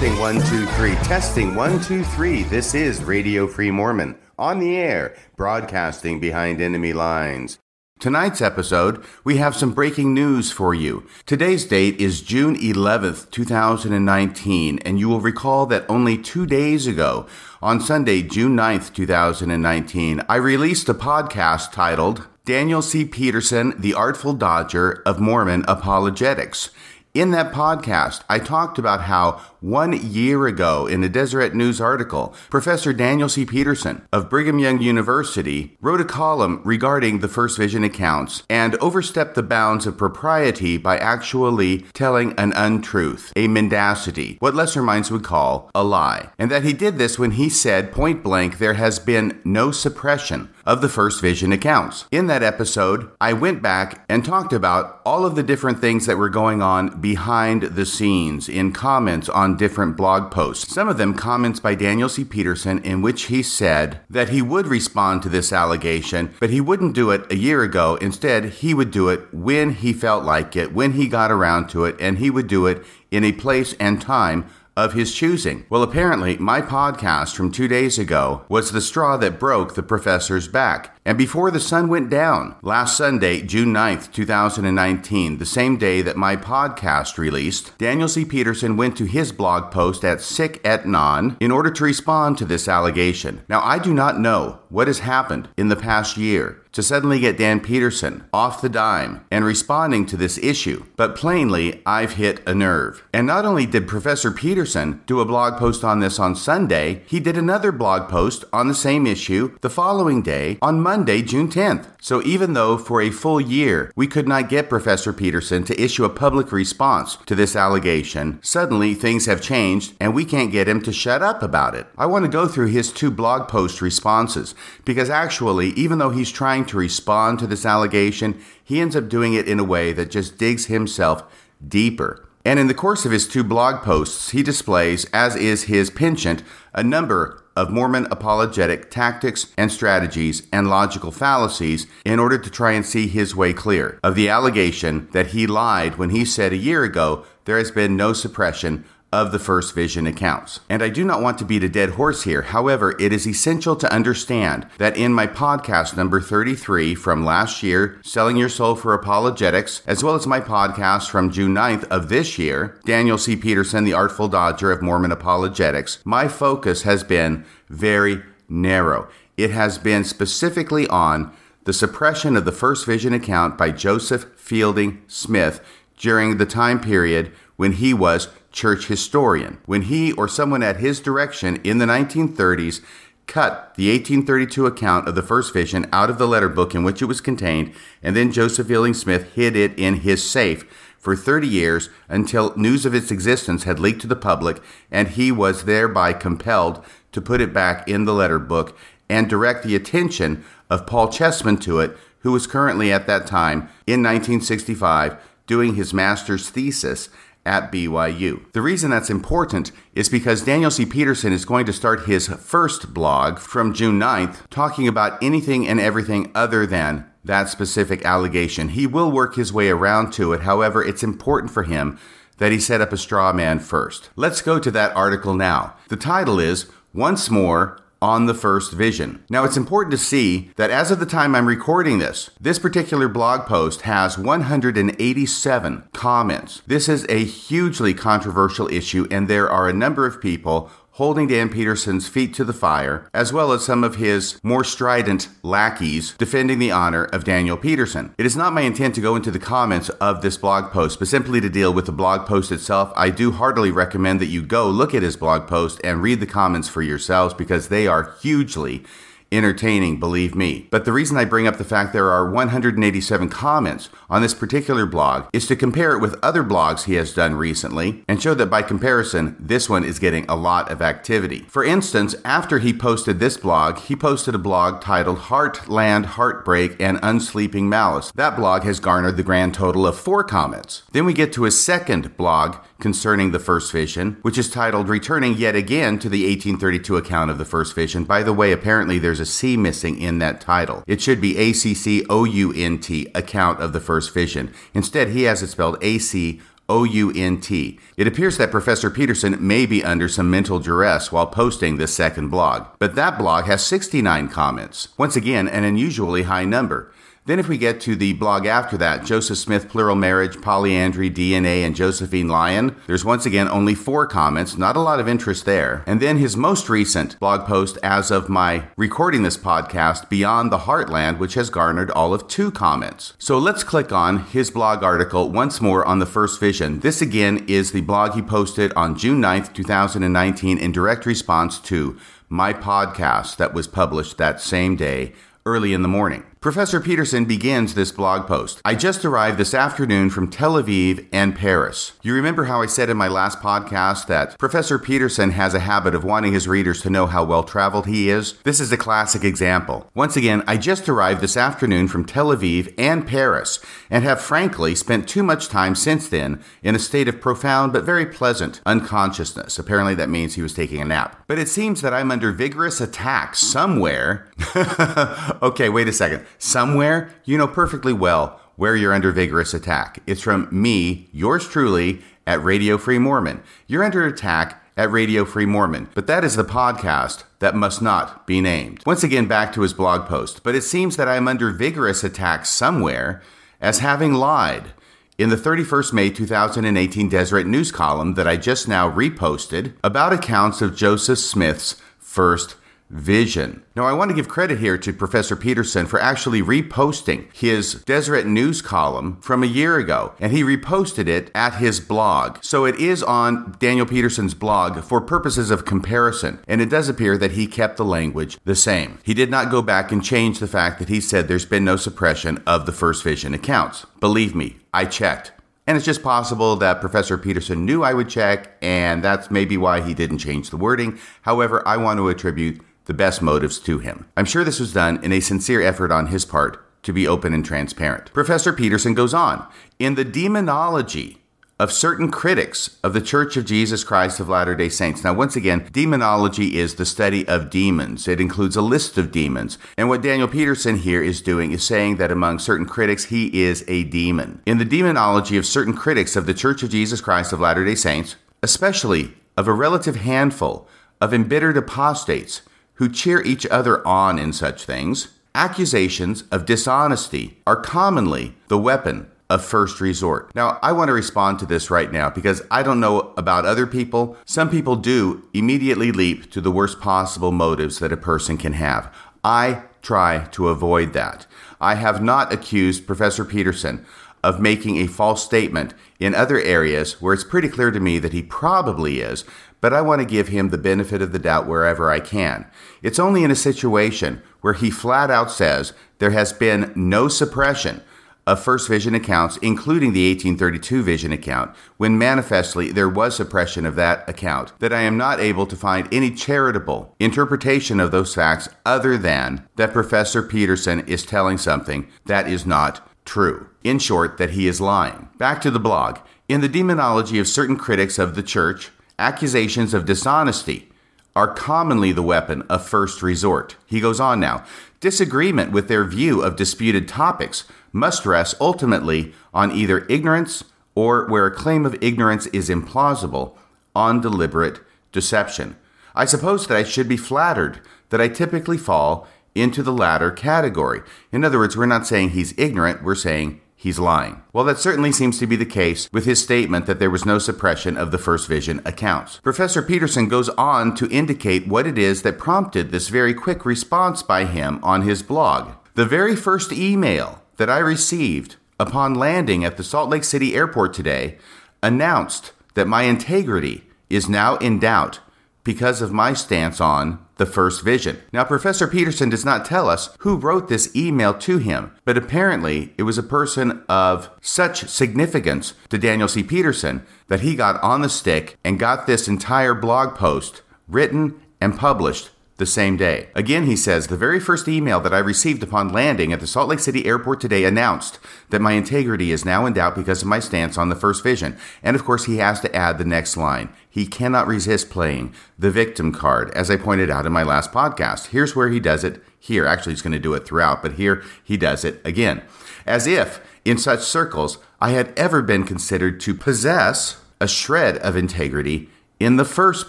Testing one, two, three. Testing one, two, three. This is Radio Free Mormon on the air, broadcasting behind enemy lines. Tonight's episode, we have some breaking news for you. Today's date is June 11th, 2019, and you will recall that only two days ago, on Sunday, June 9th, 2019, I released a podcast titled Daniel C. Peterson, the Artful Dodger of Mormon Apologetics. In that podcast, I talked about how one year ago in a Deseret News article, Professor Daniel C. Peterson of Brigham Young University wrote a column regarding the First Vision accounts and overstepped the bounds of propriety by actually telling an untruth, a mendacity, what lesser minds would call a lie. And that he did this when he said point blank there has been no suppression of the First Vision accounts. In that episode, I went back and talked about all of the different things that were going on behind the scenes in comments on different blog posts. Some of them comments by Daniel C. Peterson in which he said that he would respond to this allegation, but he wouldn't do it a year ago. Instead, he would do it when he felt like it, when he got around to it, and he would do it in a place and time of his choosing. Well, apparently, my podcast from two days ago was the straw that broke the professor's back. And before the sun went down, last Sunday, June 9th, 2019, the same day that my podcast released, Daniel C. Peterson went to his blog post at Sic et Non in order to respond to this allegation. Now, I do not know what has happened in the past year to suddenly get Dan Peterson off the dime and responding to this issue, but plainly, I've hit a nerve. And not only did Professor Peterson do a blog post on this on Sunday, he did another blog post on the same issue the following day on Monday, June 10th. So even though for a full year we could not get Professor Peterson to issue a public response to this allegation, suddenly things have changed and we can't get him to shut up about it. I want to go through his two blog post responses because actually, even though he's trying trying to respond to this allegation, he ends up doing it in a way that just digs himself deeper. And in the course of his two blog posts, he displays, as is his penchant, a number of Mormon apologetic tactics and strategies and logical fallacies in order to try and see his way clear of the allegation that he lied when he said a year ago there has been no suppression of the First Vision accounts. And I do not want to beat a dead horse here. However, it is essential to understand that in my podcast number 33 from last year, Selling Your Soul for Apologetics, as well as my podcast from June 9th of this year, Daniel C. Peterson, the Artful Dodger of Mormon Apologetics, my focus has been very narrow. It has been specifically on the suppression of the First Vision account by Joseph Fielding Smith during the time period when he was church historian, when he or someone at his direction in the 1930s cut the 1832 account of the first vision out of the letter book in which it was contained, and then Joseph Fielding Smith hid it in his safe for 30 years until news of its existence had leaked to the public, and he was thereby compelled to put it back in the letter book and direct the attention of Paul Cheesman to it, who was currently at that time in 1965 doing his master's thesis at BYU. The reason that's important is because Daniel C. Peterson is going to start his first blog from June 9th talking about anything and everything other than that specific allegation. He will work his way around to it. However, it's important for him that he set up a straw man first. Let's go to that article now. The title is Once More on the first vision. Now, it's important to see that as of the time I'm recording this, this particular blog post has 187 comments. This is a hugely controversial issue, and there are a number of people holding Dan Peterson's feet to the fire, as well as some of his more strident lackeys defending the honor of Daniel Peterson. It is not my intent to go into the comments of this blog post, but simply to deal with the blog post itself. I do heartily recommend that you go look at his blog post and read the comments for yourselves because they are hugely entertaining, believe me. But the reason I bring up the fact there are 187 comments on this particular blog is to compare it with other blogs he has done recently and show that by comparison, this one is getting a lot of activity. For instance, after he posted this blog, he posted a blog titled Heartland Heartbreak and Unsleeping Malice. That blog has garnered the grand total of four comments. Then we get to his second blog concerning the first vision, which is titled Returning Yet Again to the 1832 account of the first vision. By the way, apparently there's a C missing in that title. It should be A C C O U N T account of the first vision. Instead, he has it spelled A C O U N T. It appears that Professor Peterson may be under some mental duress while posting this second blog, but that blog has 69 comments. Once again, an unusually high number. Then, if we get to the blog after that, Joseph Smith, Plural Marriage, Polyandry, DNA, and Josephine Lyon, there's once again only four comments, not a lot of interest there. And then his most recent blog post as of my recording this podcast, Beyond the Heartland, which has garnered all of two comments. So let's click on his blog article once more on the first vision. This again is the blog he posted on June 9th, 2019, in direct response to my podcast that was published that same day early in the morning. Professor Peterson begins this blog post. I just arrived this afternoon from Tel Aviv and Paris. You remember how I said in my last podcast that Professor Peterson has a habit of wanting his readers to know how well traveled he is? This is a classic example. Once again, I just arrived this afternoon from Tel Aviv and Paris and have frankly spent too much time since then in a state of profound but very pleasant unconsciousness. Apparently, that means he was taking a nap. But it seems that I'm under vigorous attack somewhere. okay, wait a second somewhere, you know perfectly well where you're under vigorous attack. It's from me, yours truly, at Radio Free Mormon. You're under attack at Radio Free Mormon, but that is the podcast that must not be named. Once again, back to his blog post. But it seems that I am under vigorous attack somewhere as having lied. In the 31st May 2018 Deseret News column that I just now reposted about accounts of Joseph Smith's first vision. Now, I want to give credit here to Professor Peterson for actually reposting his Deseret News column from a year ago, and he reposted it at his blog. So it is on Daniel Peterson's blog for purposes of comparison, and it does appear that he kept the language the same. He did not go back and change the fact that he said there's been no suppression of the First Vision accounts. Believe me, I checked. And it's just possible that Professor Peterson knew I would check, and that's maybe why he didn't change the wording. However, I want to attribute the best motives to him. I'm sure this was done in a sincere effort on his part to be open and transparent. Professor Peterson goes on In the demonology of certain critics of the Church of Jesus Christ of Latter day Saints. Now, once again, demonology is the study of demons. It includes a list of demons. And what Daniel Peterson here is doing is saying that among certain critics, he is a demon. In the demonology of certain critics of the Church of Jesus Christ of Latter day Saints, especially of a relative handful of embittered apostates who cheer each other on in such things, accusations of dishonesty are commonly the weapon of first resort. Now, I want to respond to this right now because I don't know about other people. Some people do immediately leap to the worst possible motives that a person can have. I try to avoid that. I have not accused Professor Peterson of making a false statement in other areas where it's pretty clear to me that he probably is, but I want to give him the benefit of the doubt wherever I can. It's only in a situation where he flat out says there has been no suppression of First Vision accounts, including the 1832 Vision account, when manifestly there was suppression of that account, that I am not able to find any charitable interpretation of those facts other than that Professor Peterson is telling something that is not true. In short, that he is lying. Back to the blog. In the demonology of certain critics of the church, accusations of dishonesty are commonly the weapon of first resort. He goes on now. Disagreement with their view of disputed topics must rest ultimately on either ignorance or, where a claim of ignorance is implausible, on deliberate deception. I suppose that I should be flattered that I typically fall into the latter category. In other words, we're not saying he's ignorant, we're saying he's lying. Well, that certainly seems to be the case with his statement that there was no suppression of the First Vision accounts. Professor Peterson goes on to indicate what it is that prompted this very quick response by him on his blog. The very first email that I received upon landing at the Salt Lake City airport today announced that my integrity is now in doubt because of my stance on the first vision. Now, Professor Peterson does not tell us who wrote this email to him, but apparently it was a person of such significance to Daniel C. Peterson that he got on the stick and got this entire blog post written and published the same day. Again, he says, the very first email that I received upon landing at the Salt Lake City airport today announced that my integrity is now in doubt because of my stance on the first vision. And of course, he has to add the next line. He cannot resist playing the victim card, as I pointed out in my last podcast. Here's where he does it here. Actually, he's going to do it throughout, but here he does it again. As if, in such circles, I had ever been considered to possess a shred of integrity in the first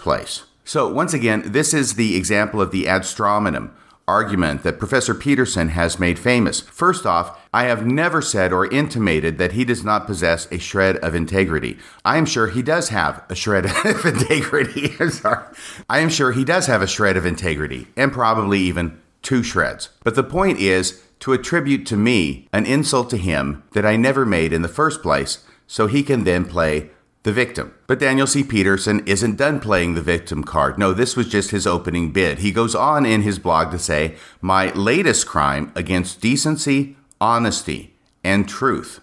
place. So, once again, this is the example of the ad argument that Professor Peterson has made famous. First off, I have never said or intimated that he does not possess a shred of integrity. I am sure he does have a shred of integrity. Sorry. I am sure he does have a shred of integrity, and probably even two shreds. But the point is to attribute to me an insult to him that I never made in the first place, so he can then play the victim. But Daniel C. Peterson isn't done playing the victim card. No, this was just his opening bid. He goes on in his blog to say, My latest crime against decency, honesty, and truth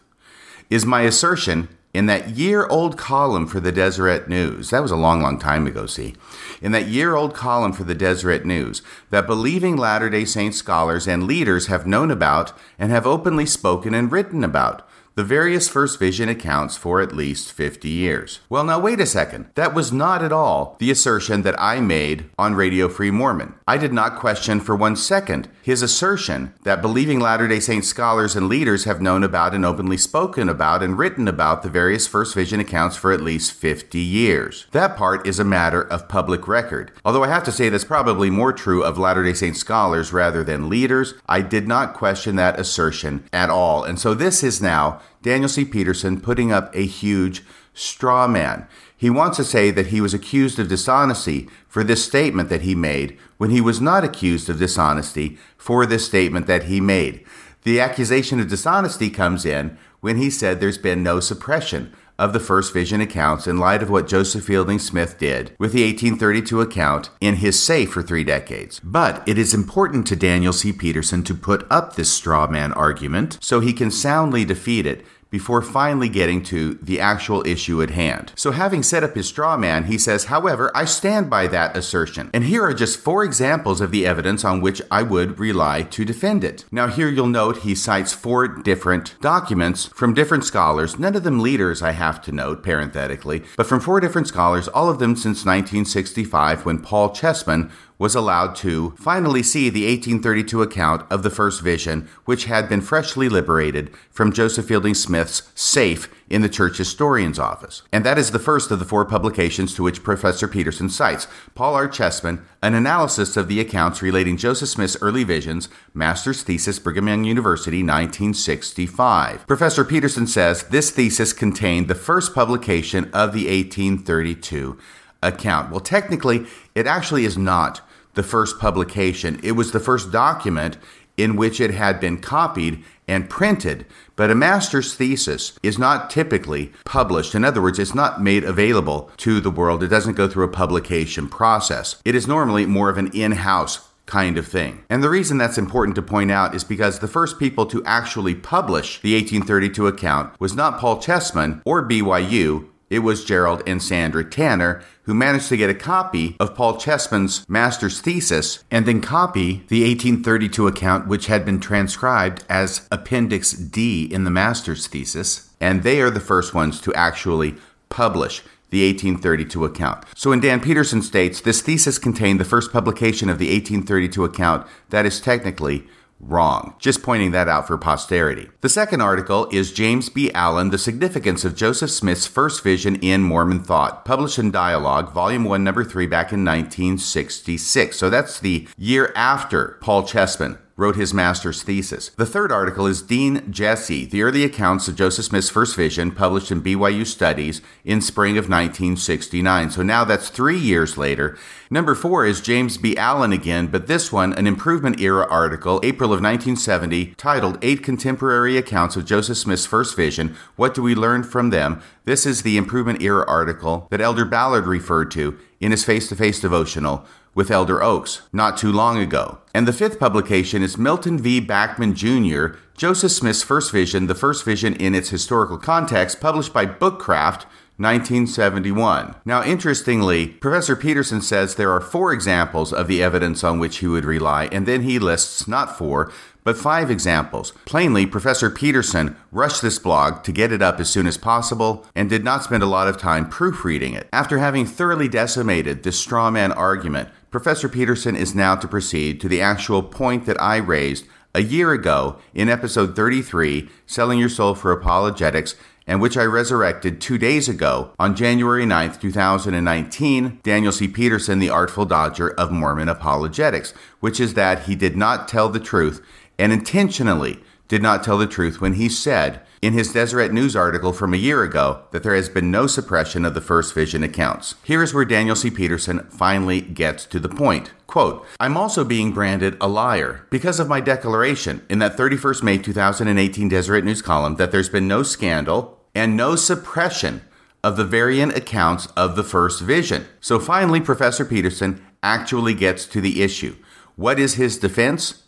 is my assertion in that year old column for the Deseret News. That was a long, long time ago, see. In that year old column for the Deseret News, that believing Latter day Saint scholars and leaders have known about and have openly spoken and written about the various First Vision accounts for at least 50 years. Well, now wait a second. That was not at all the assertion that I made on Radio Free Mormon. I did not question for one second his assertion that believing Latter day Saint scholars and leaders have known about and openly spoken about and written about the various First Vision accounts for at least 50 years. That part is a matter of public record. Although I have to say that's probably more true of Latter day Saint scholars rather than leaders, I did not question that assertion at all. And so this is now Daniel C. Peterson putting up a huge straw man. He wants to say that he was accused of dishonesty for this statement that he made when he was not accused of dishonesty for this statement that he made. The accusation of dishonesty comes in when he said there's been no suppression of the First Vision accounts in light of what Joseph Fielding Smith did with the 1832 account in his safe for three decades. But it is important to Daniel C. Peterson to put up this straw man argument so he can soundly defeat it before finally getting to the actual issue at hand. So, having set up his straw man, he says, however, I stand by that assertion. And here are just four examples of the evidence on which I would rely to defend it. Now, here you'll note he cites four different documents from different scholars, none of them leaders, I have to note parenthetically, but from four different scholars, all of them since 1965 when Paul Cheesman was allowed to finally see the 1832 account of the first vision, which had been freshly liberated from Joseph Fielding Smith's safe in the church historian's office. And that is the first of the four publications to which Professor Peterson cites Paul R. Cheesman, an analysis of the accounts relating Joseph Smith's early visions, master's thesis, Brigham Young University, 1965. Professor Peterson says this thesis contained the first publication of the 1832 account. Well, technically, it actually is not the first publication. It was the first document in which it had been copied and printed. But a master's thesis is not typically published. In other words, it's not made available to the world. It doesn't go through a publication process. It is normally more of an in house kind of thing. And the reason that's important to point out is because the first people to actually publish the 1832 account was not Paul Cheesman or BYU, it was Gerald and Sandra Tanner who managed to get a copy of Paul Cheesman's master's thesis and then copy the 1832 account, which had been transcribed as Appendix D in the master's thesis. And they are the first ones to actually publish the 1832 account. So when Dan Peterson states this thesis contained the first publication of the 1832 account, that is technically wrong. Just pointing that out for posterity. The second article is James B. Allen, The Significance of Joseph Smith's First Vision in Mormon Thought, published in Dialogue, Volume 1, Number 3, back in 1966. So that's the year after Paul Cheesman wrote his master's thesis. The third article is Dean Jessee, The Early Accounts of Joseph Smith's First Vision, published in BYU Studies in spring of 1969. So now that's three years later. Number four is James B. Allen again, but this one, an Improvement Era article, April of 1970, titled Eight Contemporary Accounts of Joseph Smith's First Vision. What do we learn from them? This is the Improvement Era article that Elder Ballard referred to in his face to face devotional with Elder Oaks not too long ago. And the fifth publication is Milton V. Backman Jr., Joseph Smith's First Vision, the First Vision in its Historical Context, published by Bookcraft, 1971. Now, interestingly, Professor Peterson says there are four examples of the evidence on which he would rely, and then he lists not four, but five examples. Plainly, Professor Peterson rushed this blog to get it up as soon as possible and did not spend a lot of time proofreading it. After having thoroughly decimated this straw man argument, Professor Peterson is now to proceed to the actual point that I raised a year ago in episode 33, Selling Your Soul for Apologetics, and which I resurrected two days ago on January 9th, 2019, Daniel C. Peterson, the Artful Dodger of Mormon Apologetics, which is that he did not tell the truth and intentionally did not tell the truth when he said in his Deseret News article from a year ago that there has been no suppression of the First Vision accounts. Here is where Daniel C. Peterson finally gets to the point. Quote, I'm also being branded a liar because of my declaration in that 31st May 2018 Deseret News column that there's been no scandal, and no suppression of the variant accounts of the first vision. So finally, Professor Peterson actually gets to the issue. What is his defense?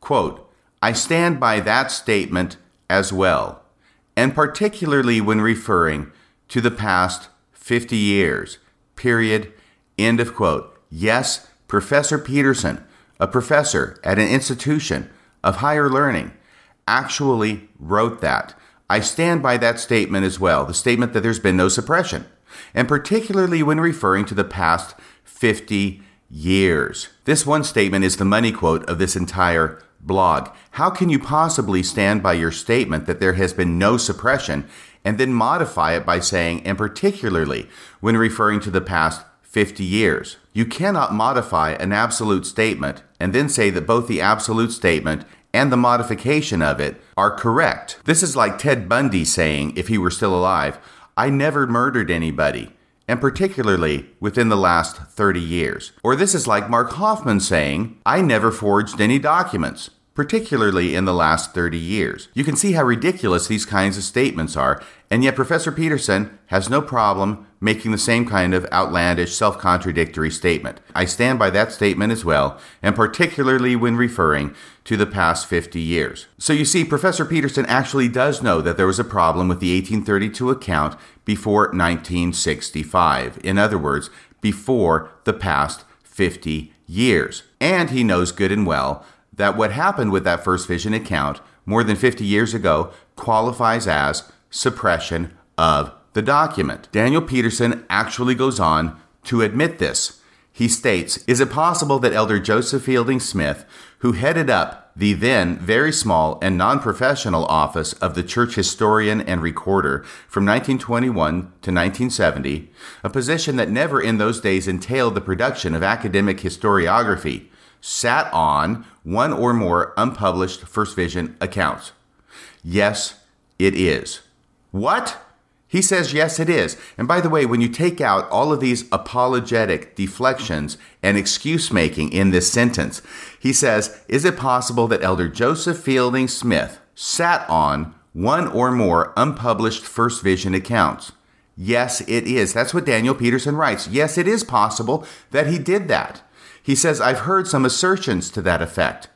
Quote, I stand by that statement as well, and particularly when referring to the past 50 years. Period. End of quote. Yes, Professor Peterson, a professor at an institution of higher learning, actually wrote that. I stand by that statement as well, the statement that there's been no suppression, and particularly when referring to the past 50 years. This one statement is the money quote of this entire blog. How can you possibly stand by your statement that there has been no suppression and then modify it by saying, and particularly when referring to the past 50 years? You cannot modify an absolute statement and then say that both the absolute statement and the modification of it are correct. This is like Ted Bundy saying, if he were still alive, I never murdered anybody, and particularly within the last 30 years. Or this is like Mark Hofmann saying, I never forged any documents, particularly in the last 30 years. You can see how ridiculous these kinds of statements are, and yet Professor Peterson has no problem making the same kind of outlandish, self contradictory statement. I stand by that statement as well, and particularly when referring to the past 50 years. So you see, Professor Peterson actually does know that there was a problem with the 1832 account before 1965. In other words, before the past 50 years. And he knows good and well that what happened with that first vision account more than 50 years ago qualifies as suppression of the document. Daniel Peterson actually goes on to admit this. He states Is it possible that Elder Joseph Fielding Smith, who headed up the then very small and non professional office of the church historian and recorder from 1921 to 1970, a position that never in those days entailed the production of academic historiography, sat on one or more unpublished First Vision accounts? Yes, it is. What? He says, yes, it is. And by the way, when you take out all of these apologetic deflections and excuse making in this sentence, he says, is it possible that Elder Joseph Fielding Smith sat on one or more unpublished First Vision accounts? Yes, it is. That's what Daniel Peterson writes. Yes, it is possible that he did that. He says, I've heard some assertions to that effect,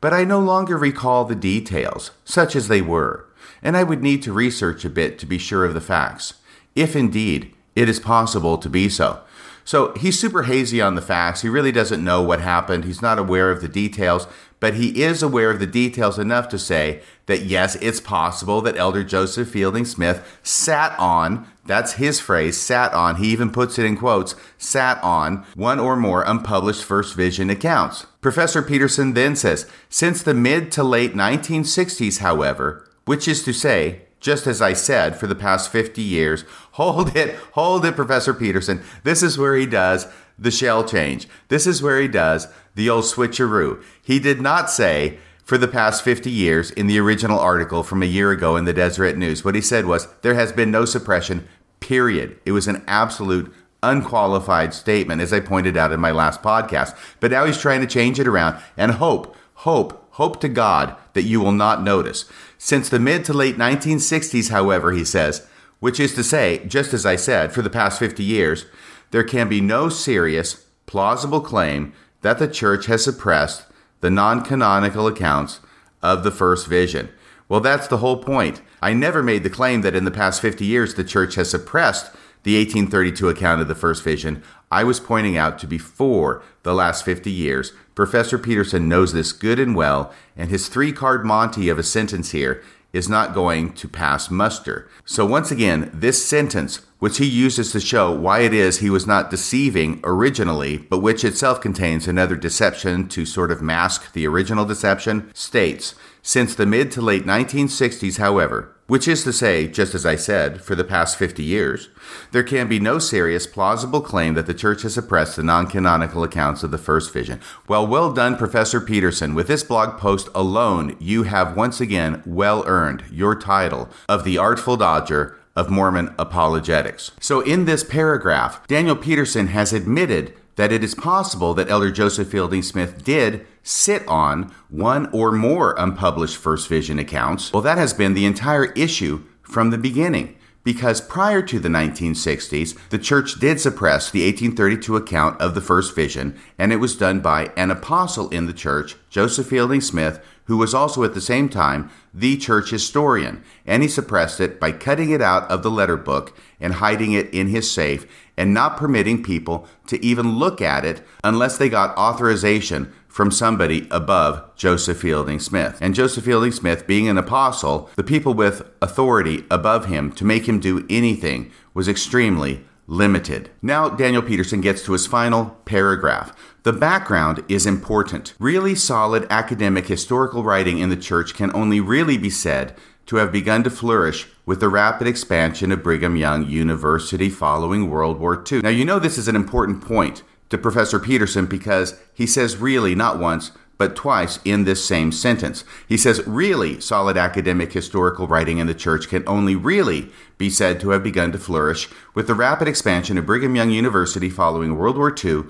but I no longer recall the details, such as they were and I would need to research a bit to be sure of the facts, if indeed it is possible to be so. So he's super hazy on the facts. He really doesn't know what happened. He's not aware of the details, but he is aware of the details enough to say that yes, it's possible that Elder Joseph Fielding Smith sat on, that's his phrase, sat on, he even puts it in quotes, sat on one or more unpublished First Vision accounts. Professor Peterson then says, since the mid to late 1960s, however, which is to say, just as I said for the past 50 years, hold it, hold it, Professor Peterson. This is where he does the shell change. This is where he does the old switcheroo. He did not say for the past 50 years in the original article from a year ago in the Deseret News. What he said was there has been no suppression, period. It was an absolute unqualified statement, as I pointed out in my last podcast. But now he's trying to change it around and hope, hope, hope to God that you will not notice. Since the mid to late 1960s, however, he says, which is to say, just as I said, for the past 50 years, there can be no serious, plausible claim that the church has suppressed the non canonical accounts of the first vision. Well, that's the whole point. I never made the claim that in the past 50 years the church has suppressed the 1832 account of the first vision, I was pointing out to before the last 50 years. Professor Peterson knows this good and well, and his three card Monte of a sentence here is not going to pass muster. So, once again, this sentence, which he uses to show why it is he was not deceiving originally, but which itself contains another deception to sort of mask the original deception, states Since the mid to late 1960s, however, which is to say, just as I said, for the past 50 years, there can be no serious, plausible claim that the Church has suppressed the non canonical accounts of the first vision. Well, well done, Professor Peterson. With this blog post alone, you have once again well earned your title of the Artful Dodger of Mormon Apologetics. So, in this paragraph, Daniel Peterson has admitted that it is possible that Elder Joseph Fielding Smith did sit on one or more unpublished First Vision accounts. Well, that has been the entire issue from the beginning. Because prior to the 1960s, the church did suppress the 1832 account of the first vision, and it was done by an apostle in the church, Joseph Fielding Smith, who was also at the same time the church historian, and he suppressed it by cutting it out of the letter book and hiding it in his safe and not permitting people to even look at it unless they got authorization from somebody above Joseph Fielding Smith. And Joseph Fielding Smith, being an apostle, the people with authority above him to make him do anything was extremely limited. Now, Daniel Peterson gets to his final paragraph. The background is important. Really solid academic historical writing in the church can only really be said to have begun to flourish with the rapid expansion of Brigham Young University following World War II. Now, you know this is an important point to Professor Peterson because he says really not once, but twice in this same sentence. He says, really solid academic historical writing in the church can only really be said to have begun to flourish with the rapid expansion of Brigham Young University following World War II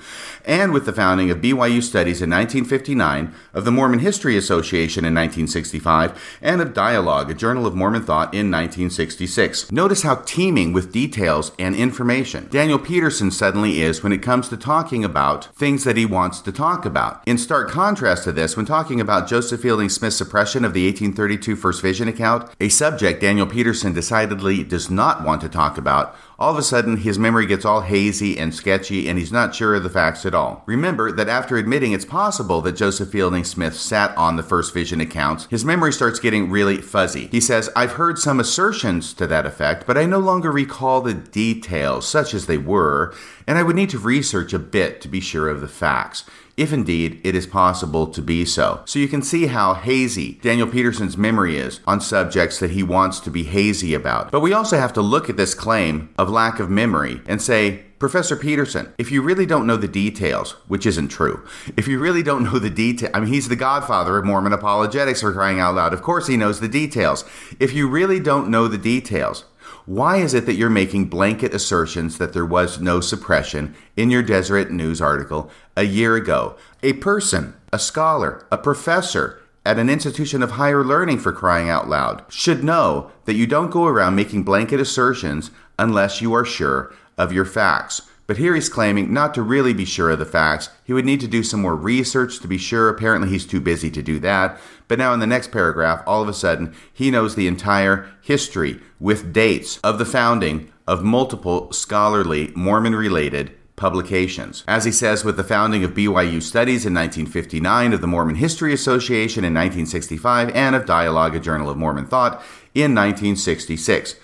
and with the founding of BYU Studies in 1959, of the Mormon History Association in 1965, and of Dialogue, a journal of Mormon thought in 1966. Notice how teeming with details and information Daniel Peterson suddenly is when it comes to talking about things that he wants to talk about. In stark contrast to this, when talking about Joseph Fielding Smith's suppression of the 1832 First Vision account, a subject Daniel Peterson decidedly does not want to talk about, all of a sudden his memory gets all hazy and sketchy and he's not sure of the facts at all. Remember that after admitting it's possible that Joseph Fielding Smith sat on the First Vision accounts, his memory starts getting really fuzzy. He says, I've heard some assertions to that effect, but I no longer recall the details such as they were, and I would need to research a bit to be sure of the facts if indeed it is possible to be so. So you can see how hazy Daniel Peterson's memory is on subjects that he wants to be hazy about. But we also have to look at this claim of lack of memory and say, Professor Peterson, if you really don't know the details, which isn't true, if you really don't know the detail, I mean, he's the godfather of Mormon apologetics for crying out loud. Of course, he knows the details. If you really don't know the details, why is it that you're making blanket assertions that there was no suppression in your Deseret News article a year ago? A person, a scholar, a professor at an institution of higher learning for crying out loud should know that you don't go around making blanket assertions unless you are sure of your facts. But here he's claiming not to really be sure of the facts. He would need to do some more research to be sure. Apparently, he's too busy to do that. But now, in the next paragraph, all of a sudden, he knows the entire history with dates of the founding of multiple scholarly Mormon related publications. As he says, with the founding of BYU Studies in 1959, of the Mormon History Association in 1965, and of Dialogue, a Journal of Mormon Thought, in 1966.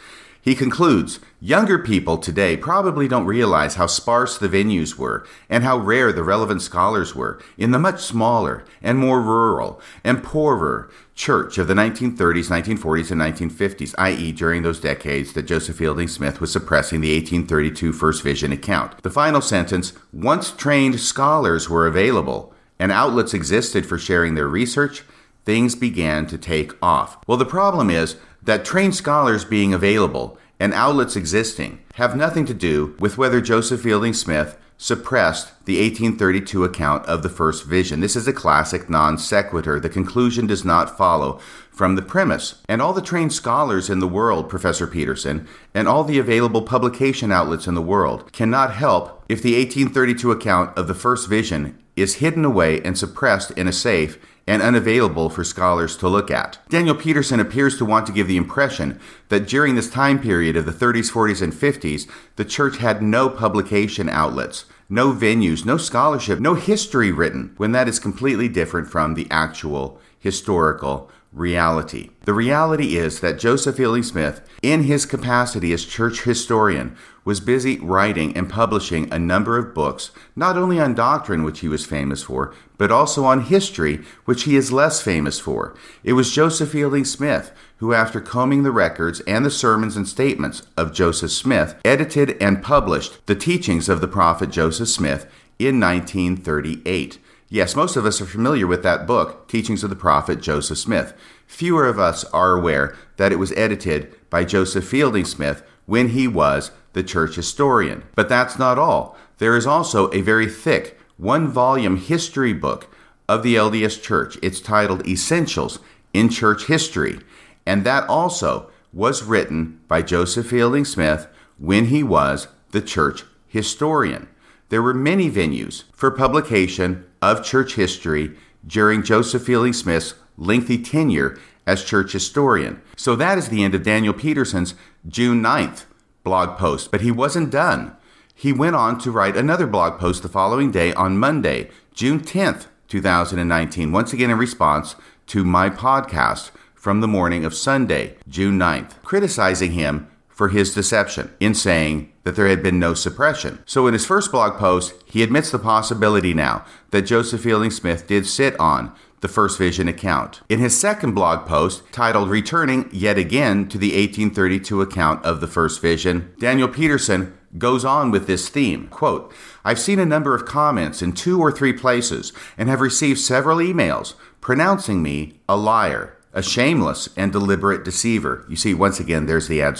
He concludes Younger people today probably don't realize how sparse the venues were and how rare the relevant scholars were in the much smaller and more rural and poorer church of the 1930s, 1940s, and 1950s, i.e., during those decades that Joseph Fielding Smith was suppressing the 1832 First Vision account. The final sentence once trained scholars were available and outlets existed for sharing their research, things began to take off. Well, the problem is that trained scholars being available and outlets existing have nothing to do with whether Joseph Fielding Smith suppressed the 1832 account of the first vision. This is a classic non sequitur. The conclusion does not follow from the premise. And all the trained scholars in the world, Professor Peterson, and all the available publication outlets in the world cannot help if the 1832 account of the first vision is hidden away and suppressed in a safe and unavailable for scholars to look at. Daniel Peterson appears to want to give the impression that during this time period of the 30s, 40s, and 50s, the church had no publication outlets, no venues, no scholarship, no history written, when that is completely different from the actual historical reality. The reality is that Joseph Fielding Smith, in his capacity as church historian, was busy writing and publishing a number of books, not only on doctrine, which he was famous for, but also on history, which he is less famous for. It was Joseph Fielding Smith who, after combing the records and the sermons and statements of Joseph Smith, edited and published the teachings of the prophet Joseph Smith in 1938. Yes, most of us are familiar with that book, Teachings of the Prophet Joseph Smith. Fewer of us are aware that it was edited by Joseph Fielding Smith when he was the church historian. But that's not all. There is also a very thick, one volume history book of the LDS Church. It's titled Essentials in Church History. And that also was written by Joseph Fielding Smith when he was the church historian. There were many venues for publication of church history during Joseph Fielding Smith's lengthy tenure as church historian. So that is the end of Daniel Peterson's June 9th blog post. But he wasn't done. He went on to write another blog post the following day on Monday, June 10th, 2019, once again in response to my podcast from the morning of Sunday, June 9th, criticizing him for his deception in saying that there had been no suppression. So in his first blog post, he admits the possibility now that Joseph Fielding Smith did sit on the First Vision account. In his second blog post, titled Returning Yet Again to the 1832 Account of the First Vision, Daniel Peterson goes on with this theme. Quote, I've seen a number of comments in two or three places and have received several emails pronouncing me a liar a shameless and deliberate deceiver. You see, once again, there's the ad.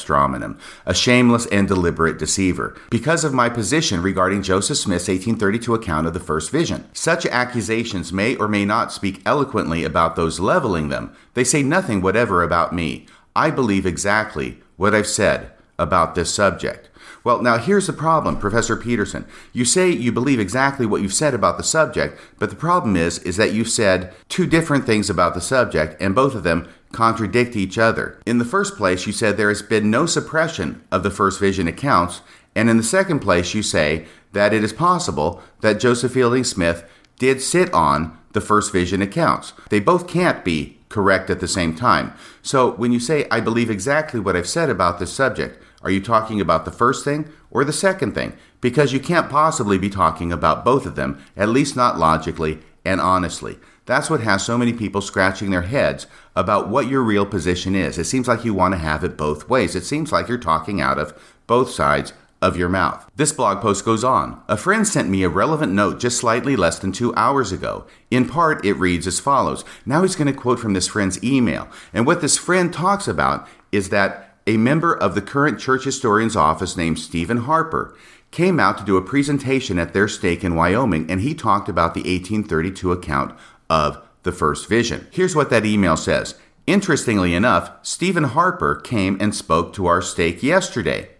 A shameless and deliberate deceiver. Because of my position regarding Joseph Smith's 1832 account of the first vision. Such accusations may or may not speak eloquently about those leveling them. They say nothing whatever about me. I believe exactly what I've said about this subject. Well, now here's the problem, Professor Peterson. You say you believe exactly what you've said about the subject, but the problem is is that you've said two different things about the subject and both of them contradict each other. In the first place, you said there has been no suppression of the first vision accounts, and in the second place, you say that it is possible that Joseph Fielding Smith did sit on the first vision accounts. They both can't be correct at the same time. So when you say, I believe exactly what I've said about this subject, are you talking about the first thing or the second thing? Because you can't possibly be talking about both of them, at least not logically and honestly. That's what has so many people scratching their heads about what your real position is. It seems like you want to have it both ways. It seems like you're talking out of both sides of your mouth. This blog post goes on. A friend sent me a relevant note just slightly less than two hours ago. In part, it reads as follows. Now he's going to quote from this friend's email. And what this friend talks about is that a member of the current church historian's office named Steven Harper came out to do a presentation at their stake in Wyoming, and he talked about the 1832 account of the first vision. Here's what that email says. Interestingly enough, Steven Harper came and spoke to our stake yesterday.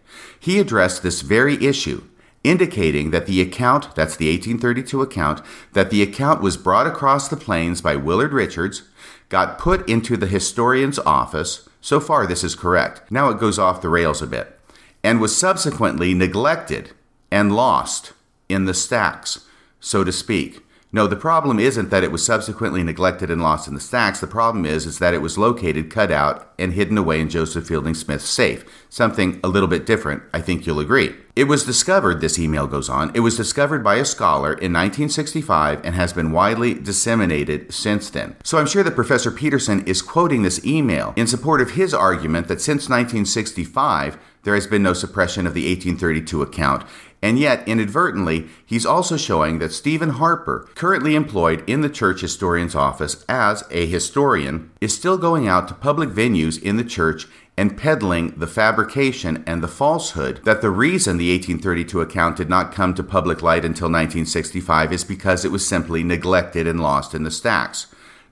He addressed this very issue, indicating that the account, that's the 1832 account, that the account was brought across the plains by Willard Richards, got put into the historian's office, so far, this is correct. Now it goes off the rails a bit. And was subsequently neglected and lost in the stacks, so to speak. No, the problem isn't that it was subsequently neglected and lost in the stacks. The problem is, is that it was located, cut out, and hidden away in Joseph Fielding Smith's safe. Something a little bit different, I think you'll agree. It was discovered, this email goes on, it was discovered by a scholar in 1965 and has been widely disseminated since then. So I'm sure that Professor Peterson is quoting this email in support of his argument that since 1965, there has been no suppression of the 1832 account, and yet, inadvertently, he's also showing that Steven Harper, currently employed in the church historian's office as a historian, is still going out to public venues in the church and peddling the fabrication and the falsehood that the reason the 1832 account did not come to public light until 1965 is because it was simply neglected and lost in the stacks.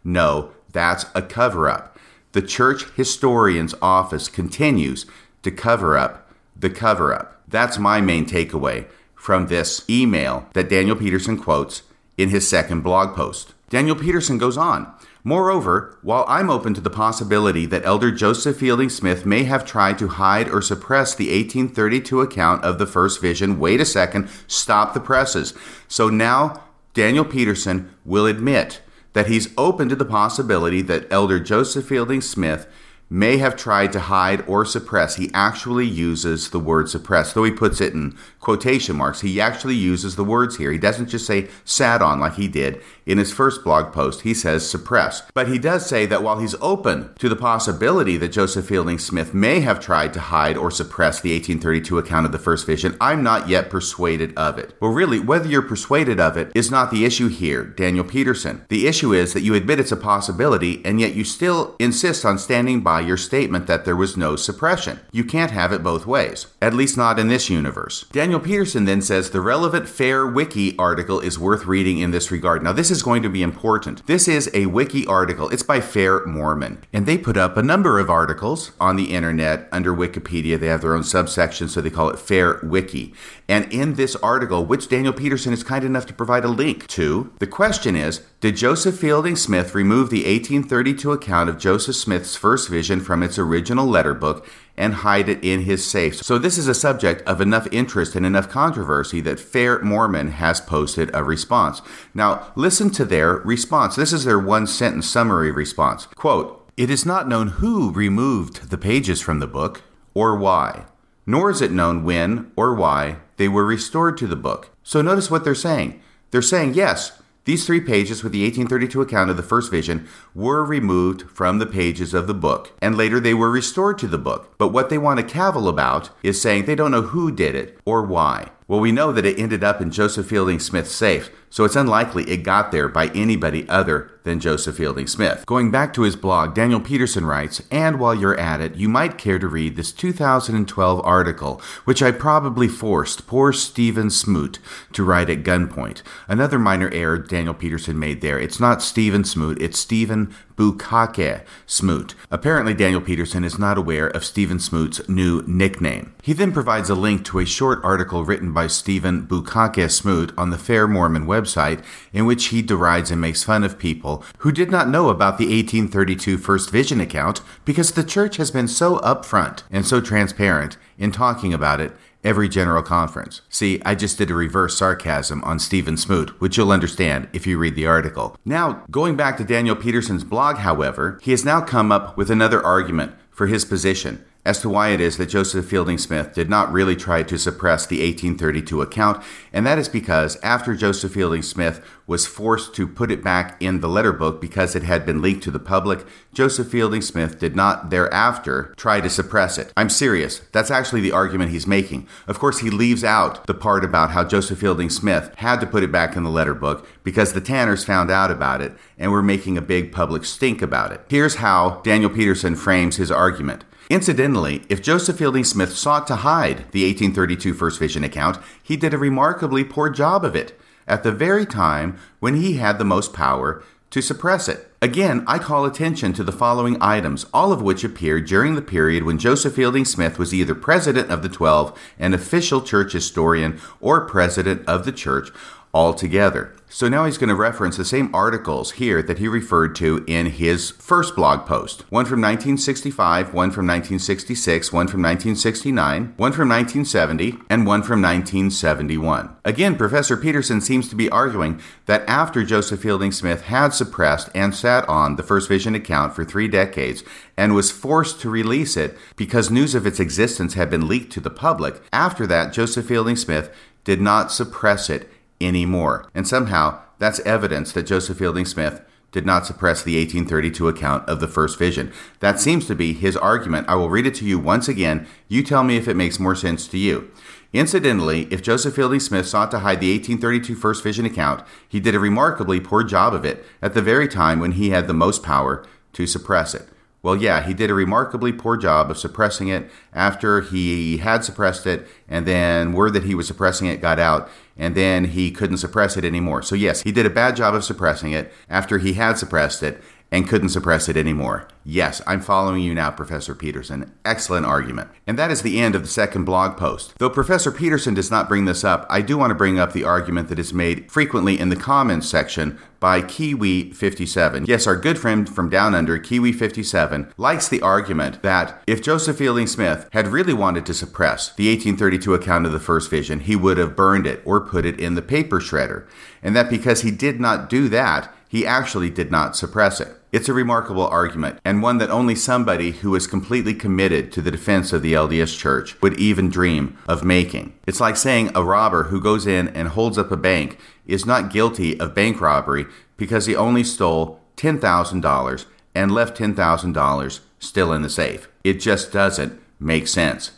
No, that's a cover up. The church historian's office continues to cover up the cover up. That's my main takeaway from this email that Daniel Peterson quotes in his second blog post. Daniel Peterson goes on. Moreover, while I'm open to the possibility that Elder Joseph Fielding Smith may have tried to hide or suppress the 1832 account of the first vision, wait a second, stop the presses. So now Daniel Peterson will admit that he's open to the possibility that Elder Joseph Fielding Smith may have tried to hide or suppress. He actually uses the word suppress, though he puts it in quotation marks. He actually uses the words here. He doesn't just say sat on like he did in his first blog post. He says suppress. But he does say that while he's open to the possibility that Joseph Fielding Smith may have tried to hide or suppress the 1832 account of the first vision, I'm not yet persuaded of it. Well, really, whether you're persuaded of it is not the issue here, Daniel Peterson. The issue is that you admit it's a possibility and yet you still insist on standing by your statement that there was no suppression. You can't have it both ways, at least not in this universe. Daniel Peterson then says the relevant Fair Wiki article is worth reading in this regard. Now, this is going to be important. This is a wiki article. It's by Fair Mormon, and they put up a number of articles on the internet under Wikipedia. They have their own subsection, so they call it Fair Wiki. And in this article, which Daniel Peterson is kind enough to provide a link to, the question is Did Joseph Fielding Smith remove the 1832 account of Joseph Smith's first vision from its original letter book and hide it in his safe. So, this is a subject of enough interest and enough controversy that Fair Mormon has posted a response. Now, listen to their response. This is their one sentence summary response. Quote, It is not known who removed the pages from the book or why, nor is it known when or why they were restored to the book. So, notice what they're saying. They're saying, yes, these three pages with the 1832 account of the first vision were removed from the pages of the book, and later they were restored to the book. But what they want to cavil about is saying they don't know who did it or why. Well, we know that it ended up in Joseph Fielding Smith's safe, so it's unlikely it got there by anybody other than Joseph Fielding Smith. Going back to his blog, Daniel Peterson writes, and while you're at it, you might care to read this 2012 article, which I probably forced poor Stephen Smoot to write at gunpoint. Another minor error Daniel Peterson made there. It's not Stephen Smoot, it's Stephen Bukake Smoot. Apparently, Daniel Peterson is not aware of Stephen Smoot's new nickname. He then provides a link to a short article written by Stephen Bukake Smoot on the Fair Mormon website, in which he derides and makes fun of people who did not know about the 1832 First Vision account because the church has been so upfront and so transparent in talking about it every general conference. See, I just did a reverse sarcasm on Stephen Smoot, which you'll understand if you read the article. Now, going back to Daniel Peterson's blog, however, he has now come up with another argument for his position as to why it is that Joseph Fielding Smith did not really try to suppress the 1832 account, and that is because after Joseph Fielding Smith was forced to put it back in the letter book because it had been leaked to the public, Joseph Fielding Smith did not thereafter try to suppress it. I'm serious. That's actually the argument he's making. Of course, he leaves out the part about how Joseph Fielding Smith had to put it back in the letter book because the Tanners found out about it and were making a big public stink about it. Here's how Daniel Peterson frames his argument. Incidentally, if Joseph Fielding Smith sought to hide the 1832 First Vision account, he did a remarkably poor job of it at the very time when he had the most power to suppress it. Again, I call attention to the following items, all of which appeared during the period when Joseph Fielding Smith was either president of the Twelve, an official church historian, or president of the church altogether. So now he's going to reference the same articles here that he referred to in his first blog post. One from 1965, one from 1966, one from 1969, one from 1970, and one from 1971. Again, Professor Peterson seems to be arguing that after Joseph Fielding Smith had suppressed and sat on the First Vision account for three decades and was forced to release it because news of its existence had been leaked to the public, after that, Joseph Fielding Smith did not suppress it anymore. And somehow, that's evidence that Joseph Fielding Smith did not suppress the 1832 account of the first vision. That seems to be his argument. I will read it to you once again. You tell me if it makes more sense to you. Incidentally, if Joseph Fielding Smith sought to hide the 1832 First Vision account, he did a remarkably poor job of it at the very time when he had the most power to suppress it. Well, yeah, he did a remarkably poor job of suppressing it after he had suppressed it, and then word that he was suppressing it got out, and then he couldn't suppress it anymore. So, yes, he did a bad job of suppressing it after he had suppressed it and couldn't suppress it anymore. Yes, I'm following you now, Professor Peterson. Excellent argument. And that is the end of the second blog post. Though Professor Peterson does not bring this up, I do want to bring up the argument that is made frequently in the comments section by Kiwi57. Yes, our good friend from down under, Kiwi57, likes the argument that if Joseph Fielding Smith had really wanted to suppress the 1832 account of the first vision, he would have burned it or put it in the paper shredder. And that because he did not do that, he actually did not suppress it. It's a remarkable argument, and one that only somebody who is completely committed to the defense of the LDS Church would even dream of making. It's like saying a robber who goes in and holds up a bank is not guilty of bank robbery because he only stole $10,000 and left $10,000 still in the safe. It just doesn't make sense.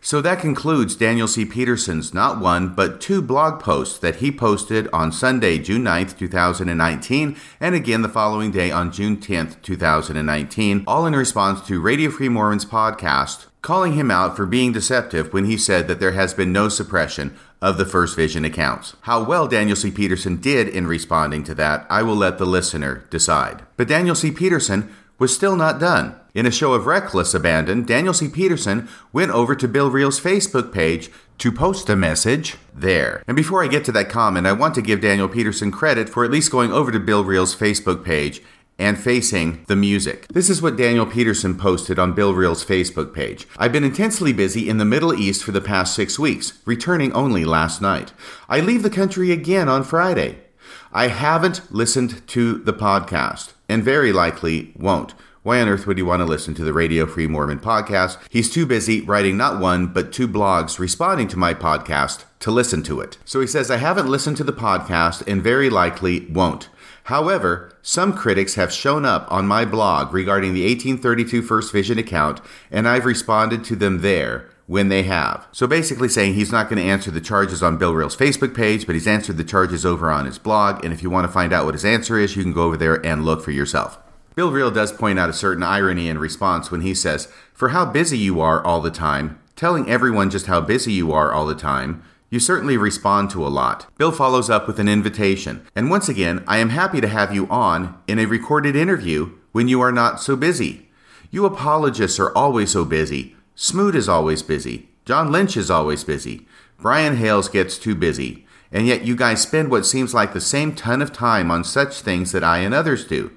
So that concludes Daniel C. Peterson's not one, but two blog posts that he posted on Sunday, June 9th, 2019, and again the following day on June 10th, 2019, all in response to Radio Free Mormon's podcast, calling him out for being deceptive when he said that there has been no suppression of the First Vision accounts. How well Daniel C. Peterson did in responding to that, I will let the listener decide. But Daniel C. Peterson was still not done. In a show of reckless abandon, Daniel C. Peterson went over to Bill Reel's Facebook page to post a message there. And before I get to that comment, I want to give Daniel Peterson credit for at least going over to Bill Reel's Facebook page and facing the music. This is what Daniel Peterson posted on Bill Reel's Facebook page. I've been intensely busy in the Middle East for the past six weeks, returning only last night. I leave the country again on Friday. I haven't listened to the podcast and very likely won't. Why on earth would he want to listen to the Radio Free Mormon podcast? He's too busy writing not one, but two blogs responding to my podcast to listen to it. So he says, I haven't listened to the podcast and very likely won't. However, some critics have shown up on my blog regarding the 1832 First Vision account, and I've responded to them there when they have. So basically saying he's not going to answer the charges on Bill Reel's Facebook page, but he's answered the charges over on his blog, and if you want to find out what his answer is, you can go over there and look for yourself. Bill Reel does point out a certain irony in response when he says, For how busy you are all the time, telling everyone just how busy you are all the time, you certainly respond to a lot. Bill follows up with an invitation. And once again, I am happy to have you on in a recorded interview when you are not so busy. You apologists are always so busy. Smoot is always busy. John Lynch is always busy. Brian Hales gets too busy. And yet you guys spend what seems like the same ton of time on such things that I and others do.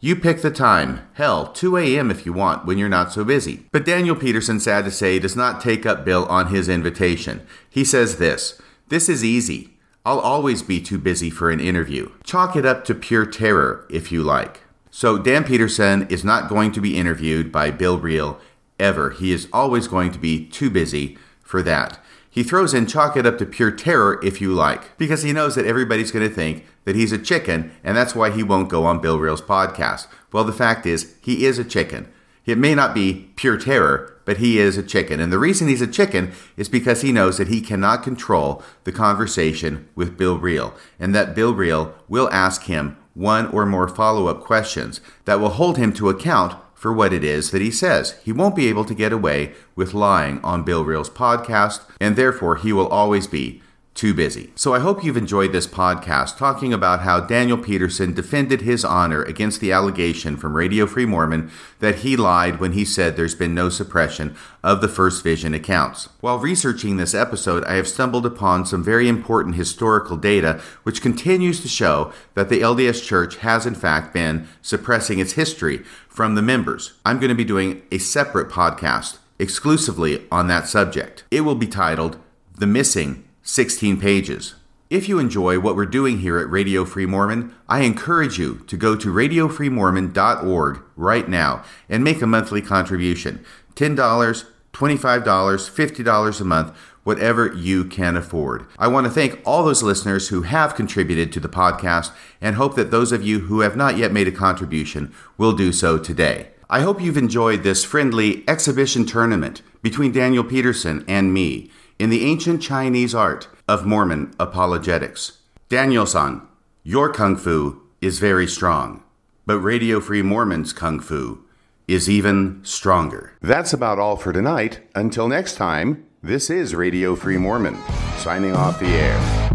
You pick the time. Hell, 2 a.m. if you want, when you're not so busy. But Daniel Peterson, sad to say, does not take up Bill on his invitation. He says this This is easy. I'll always be too busy for an interview. Chalk it up to pure terror, if you like. So, Dan Peterson is not going to be interviewed by Bill Reel ever. He is always going to be too busy for that. He throws in chalk it up to pure terror if you like, because he knows that everybody's going to think that he's a chicken, and that's why he won't go on Bill Reel's podcast. Well, the fact is, he is a chicken. It may not be pure terror, but he is a chicken. And the reason he's a chicken is because he knows that he cannot control the conversation with Bill Reel, and that Bill Reel will ask him one or more follow up questions that will hold him to account for what it is that he says. He won't be able to get away with lying on Bill Reel's podcast, and therefore he will always be too busy. So I hope you've enjoyed this podcast talking about how Daniel Peterson defended his honor against the allegation from Radio Free Mormon that he lied when he said there's been no suppression of the First Vision accounts. While researching this episode, I have stumbled upon some very important historical data which continues to show that the LDS Church has in fact been suppressing its history from the members. I'm going to be doing a separate podcast exclusively on that subject. It will be titled The Missing 16 pages. If you enjoy what we're doing here at Radio Free Mormon, I encourage you to go to radiofreemormon.org right now and make a monthly contribution $10, $25, $50 a month, whatever you can afford. I want to thank all those listeners who have contributed to the podcast and hope that those of you who have not yet made a contribution will do so today. I hope you've enjoyed this friendly exhibition tournament between Daniel Peterson and me in the ancient Chinese art of Mormon apologetics. Daniel san, your kung fu is very strong, but Radio Free Mormon's kung fu is even stronger. That's about all for tonight. Until next time, this is Radio Free Mormon, signing off the air.